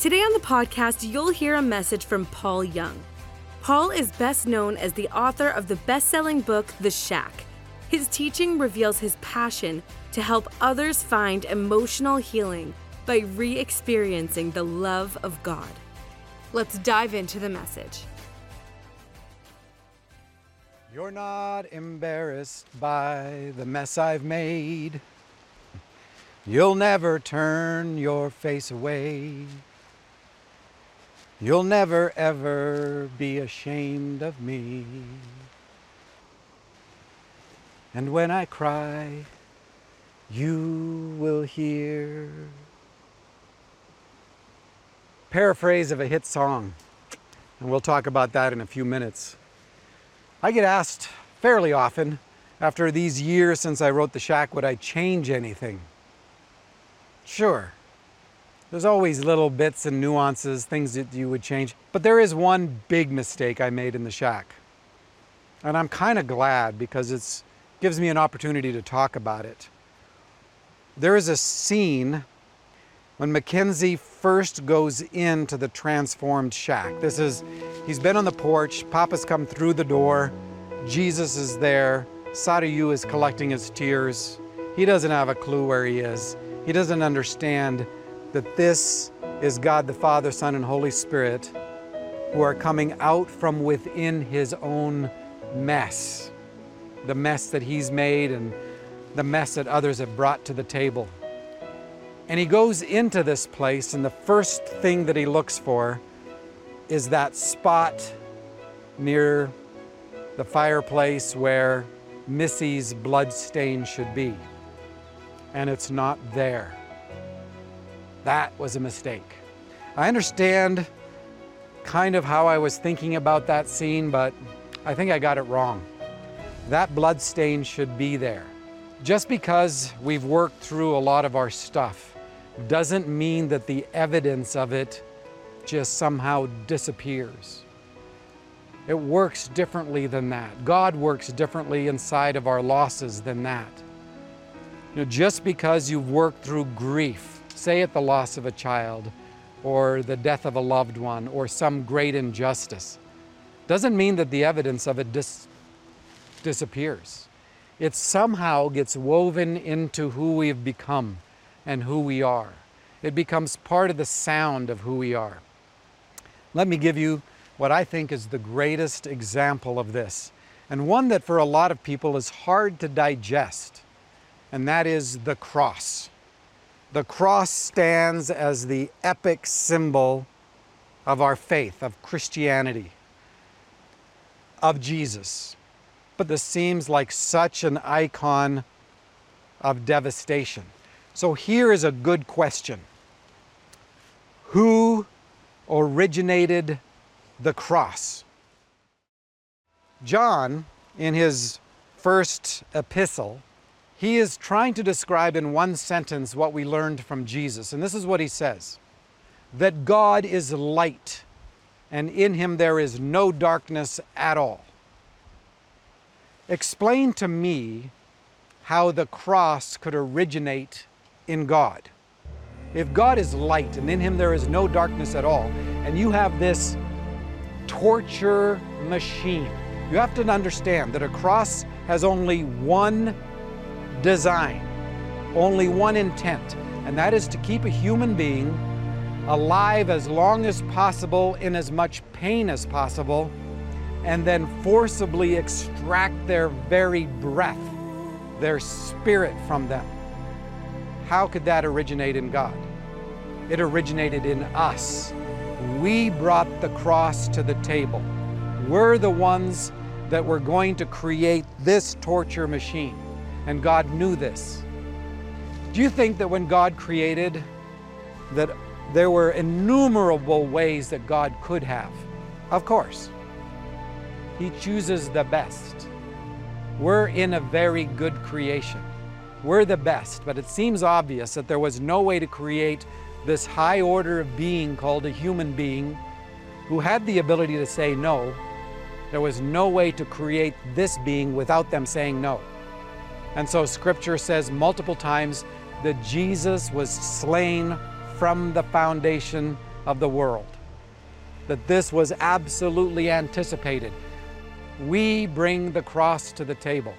Today on the podcast, you'll hear a message from Paul Young. Paul is best known as the author of the best selling book, The Shack. His teaching reveals his passion to help others find emotional healing by re experiencing the love of God. Let's dive into the message. You're not embarrassed by the mess I've made. You'll never turn your face away. You'll never ever be ashamed of me. And when I cry, you will hear. Paraphrase of a hit song, and we'll talk about that in a few minutes. I get asked fairly often after these years since I wrote The Shack, would I change anything? Sure. There's always little bits and nuances, things that you would change. But there is one big mistake I made in the shack. And I'm kind of glad because it gives me an opportunity to talk about it. There is a scene when Mackenzie first goes into the transformed shack. This is, he's been on the porch, Papa's come through the door, Jesus is there, Sarayu is collecting his tears. He doesn't have a clue where he is. He doesn't understand that this is God the Father, Son, and Holy Spirit who are coming out from within his own mess, the mess that he's made and the mess that others have brought to the table. And he goes into this place, and the first thing that he looks for is that spot near the fireplace where Missy's blood stain should be. And it's not there. That was a mistake. I understand kind of how I was thinking about that scene, but I think I got it wrong. That blood stain should be there. Just because we've worked through a lot of our stuff doesn't mean that the evidence of it just somehow disappears. It works differently than that. God works differently inside of our losses than that. You know, just because you've worked through grief say it the loss of a child or the death of a loved one or some great injustice, doesn't mean that the evidence of it dis- disappears. It somehow gets woven into who we have become and who we are. It becomes part of the sound of who we are. Let me give you what I think is the greatest example of this, and one that for a lot of people is hard to digest, and that is the cross. The cross stands as the epic symbol of our faith, of Christianity, of Jesus. But this seems like such an icon of devastation. So here is a good question Who originated the cross? John, in his first epistle, he is trying to describe in one sentence what we learned from Jesus. And this is what he says that God is light, and in him there is no darkness at all. Explain to me how the cross could originate in God. If God is light and in him there is no darkness at all, and you have this torture machine, you have to understand that a cross has only one design, only one intent, and that is to keep a human being alive as long as possible in as much pain as possible, and then forcibly extract their very breath, their spirit from them. How could that originate in God? It originated in us. We brought the cross to the table. We're the ones that were going to create this torture machine and God knew this. Do you think that when God created, that There were innumerable ways that God could have. Of course, He chooses the best. We're in a very good creation. We're the best, but it seems obvious that there was no way to create this high order of being called a human being who had the ability to say no. There was no way to create this being without them saying no. And so scripture says multiple times that Jesus was slain from the foundation of the world. That this was absolutely anticipated. We bring the cross to the table.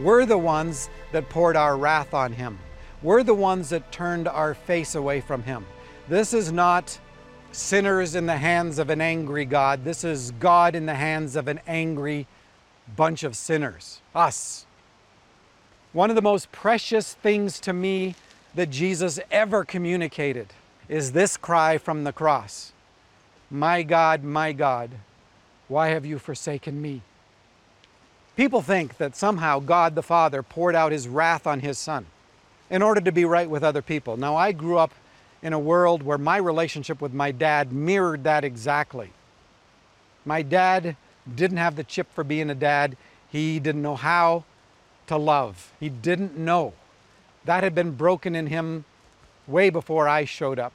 We're the ones that poured our wrath on him. We're the ones that turned our face away from him. This is not sinners in the hands of an angry God. This is God in the hands of an angry bunch of sinners, us. One of the most precious things to me that Jesus ever communicated is this cry from the cross My God, my God, why have you forsaken me? People think that somehow God the Father poured out his wrath on his Son in order to be right with other people. Now, I grew up in a world where my relationship with my dad mirrored that exactly. My dad didn't have the chip for being a dad, he didn't know how to love. He didn't know. That had been broken in him way before I showed up.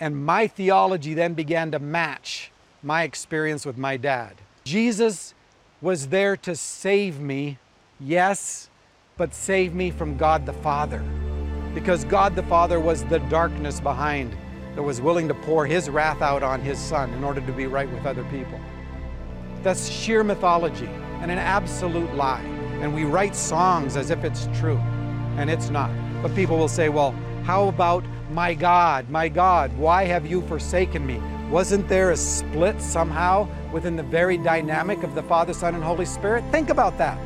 And my theology then began to match my experience with my dad. Jesus was there to save me, yes, but save me from God the Father. Because God the Father was the darkness behind that was willing to pour his wrath out on his son in order to be right with other people. That's sheer mythology and an absolute lie and we write songs as if it's true, and it's not. But people will say, well, how about my God, my God, why have you forsaken me? Wasn't there a split somehow within the very dynamic of the Father, Son, and Holy Spirit? Think about that.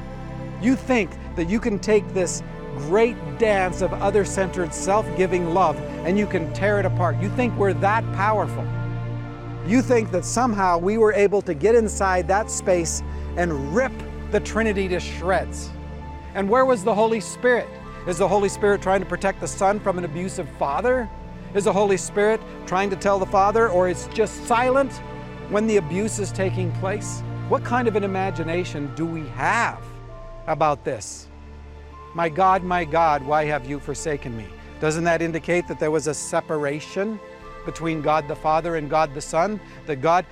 You think that you can take this great dance of other centered, self giving love and you can tear it apart. You think we're that powerful. You think that somehow we were able to get inside that space and rip the Trinity to shreds. And where was the Holy Spirit? Is the Holy Spirit trying to protect the Son from an abusive father? Is the Holy Spirit trying to tell the Father, or is just silent when the abuse is taking place? What kind of an imagination do we have about this? My God, my God, why have you forsaken me? Doesn't that indicate that there was a separation between God the Father and God the Son? That God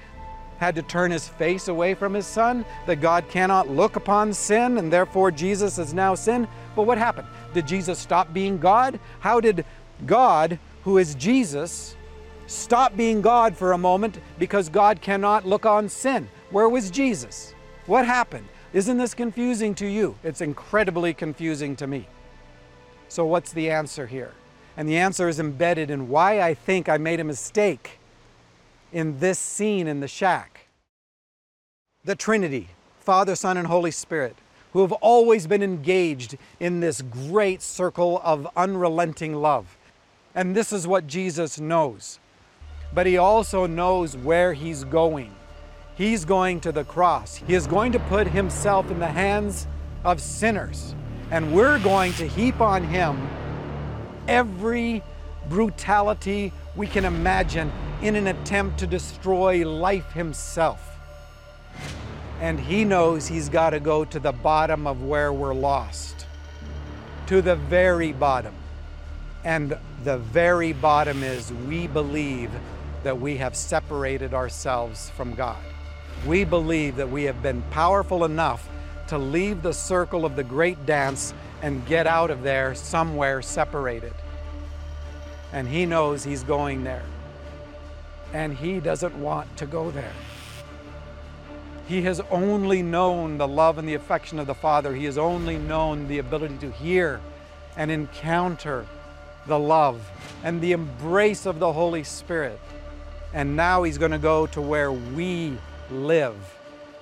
had to turn his face away from his son, that God cannot look upon sin and therefore Jesus is now sin. But what happened? Did Jesus stop being God? How did God, who is Jesus, stop being God for a moment because God cannot look on sin? Where was Jesus? What happened? Isn't this confusing to you? It's incredibly confusing to me. So, what's the answer here? And the answer is embedded in why I think I made a mistake in this scene in the shack. The Trinity, Father, Son, and Holy Spirit, who have always been engaged in this great circle of unrelenting love. And this is what Jesus knows. But he also knows where he's going. He's going to the cross. He is going to put himself in the hands of sinners. And we're going to heap on him every brutality we can imagine in an attempt to destroy life himself. And he knows he's got to go to the bottom of where we're lost, to the very bottom. And the very bottom is we believe that we have separated ourselves from God. We believe that we have been powerful enough to leave the circle of the great dance and get out of there somewhere separated. And he knows he's going there and he doesn't want to go there. He has only known the love and the affection of the Father. He has only known the ability to hear and encounter the love and the embrace of the Holy Spirit. And now he's going to go to where we live,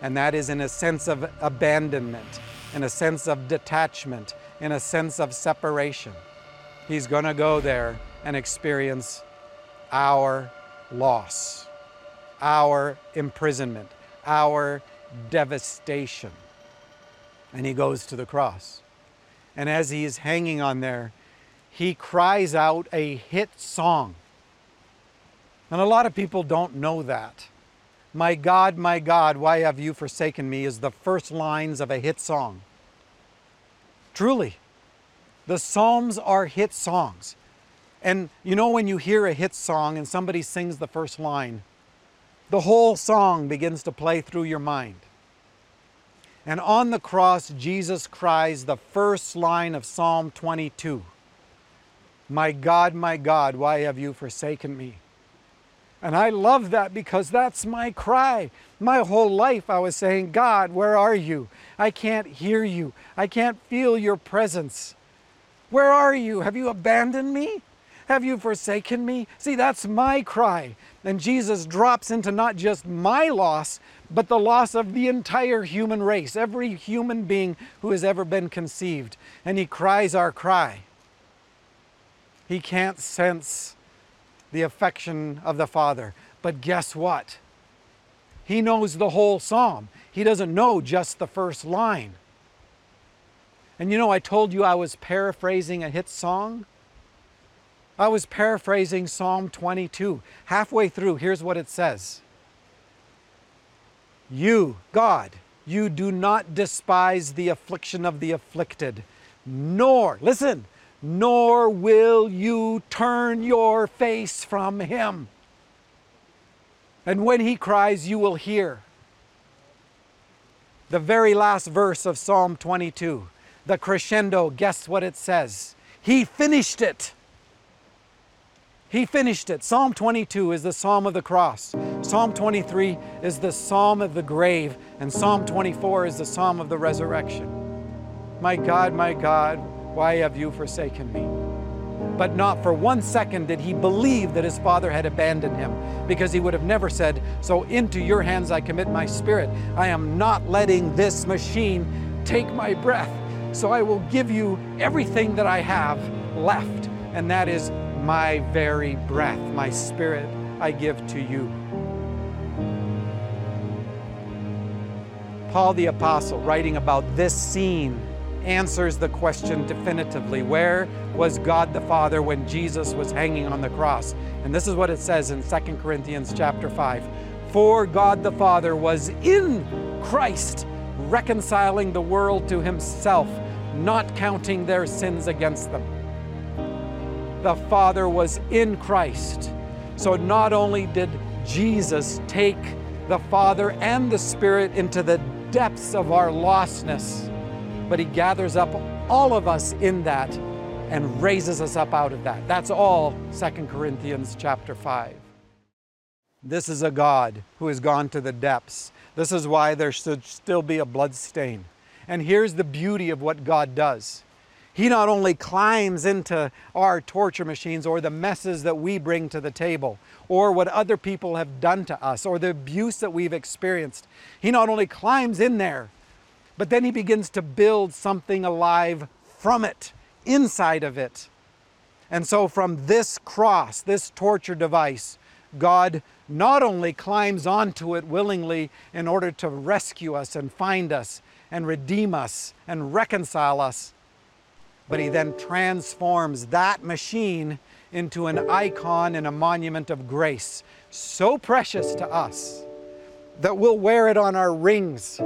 and that is in a sense of abandonment, in a sense of detachment, in a sense of separation. He's going to go there and experience our loss, our imprisonment, our devastation. And he goes to the cross. And as he is hanging on there, he cries out a hit song. And a lot of people don't know that. My God, my God, why have you forsaken me is the first lines of a hit song. Truly, the Psalms are hit songs. And you know, when you hear a hit song and somebody sings the first line, the whole song begins to play through your mind. And on the cross, Jesus cries the first line of Psalm 22 My God, my God, why have you forsaken me? And I love that because that's my cry. My whole life I was saying, God, where are you? I can't hear you. I can't feel your presence. Where are you? Have you abandoned me? Have you forsaken me? See, that's my cry. And Jesus drops into not just my loss, but the loss of the entire human race, every human being who has ever been conceived. And he cries our cry. He can't sense the affection of the Father. But guess what? He knows the whole psalm. He doesn't know just the first line. And you know, I told you I was paraphrasing a hit song. I was paraphrasing Psalm 22. Halfway through, here's what it says You, God, you do not despise the affliction of the afflicted, nor, listen, nor will you turn your face from him. And when he cries, you will hear. The very last verse of Psalm 22, the crescendo, guess what it says? He finished it. He finished it. Psalm 22 is the psalm of the cross. Psalm 23 is the psalm of the grave. And Psalm 24 is the psalm of the resurrection. My God, my God, why have you forsaken me? But not for one second did he believe that his father had abandoned him, because he would have never said, So into your hands I commit my spirit. I am not letting this machine take my breath. So I will give you everything that I have left, and that is my very breath, my spirit I give to you. Paul the Apostle, writing about this scene answers the question definitively. Where was God the Father when Jesus was hanging on the cross? And this is what it says in 2 Corinthians chapter 5. For God the Father was in Christ, reconciling the world to himself, not counting their sins against them. The Father was in Christ. So not only did Jesus take the Father and the Spirit into the depths of our lostness, but He gathers up all of us in that and raises us up out of that. That's all 2 Corinthians chapter 5. This is a God who has gone to the depths. This is why there should still be a blood stain. And here's the beauty of what God does. He not only climbs into our torture machines or the messes that we bring to the table or what other people have done to us or the abuse that we've experienced. He not only climbs in there, but then he begins to build something alive from it, inside of it. And so, from this cross, this torture device, God not only climbs onto it willingly in order to rescue us and find us and redeem us and reconcile us, but he then transforms that machine into an icon and a monument of grace, so precious to us that we'll wear it on our rings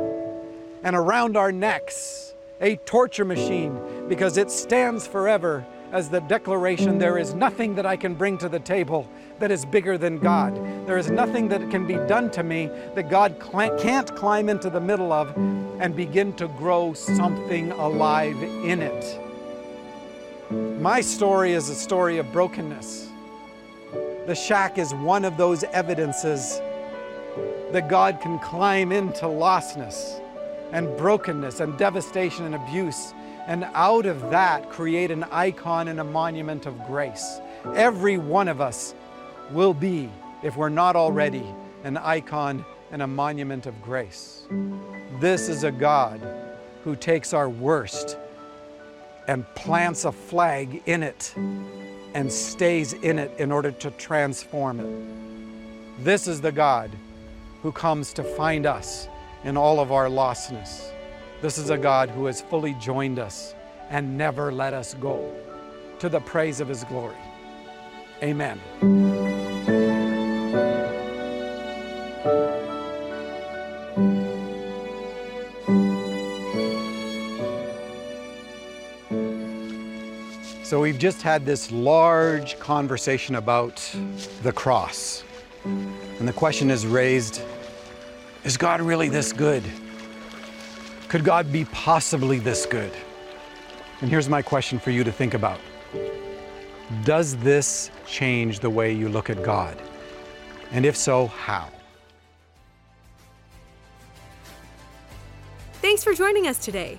and around our necks a torture machine because it stands forever as the declaration there is nothing that I can bring to the table that is bigger than God. There is nothing that can be done to me that God can't climb into the middle of and begin to grow something alive in it. My story is a story of brokenness. The shack is one of those evidences that God can climb into lostness and brokenness and devastation and abuse. And out of that, create an icon and a monument of grace. Every one of us will be, if we're not already, an icon and a monument of grace. This is a God who takes our worst and plants a flag in it and stays in it in order to transform it. This is the God who comes to find us in all of our lostness. This is a God who has fully joined us and never let us go. to the praise of his glory. Amen. So, we've just had this large conversation about the cross. And the question is raised is God really this good? Could God be possibly this good? And here's my question for you to think about Does this change the way you look at God? And if so, how? Thanks for joining us today.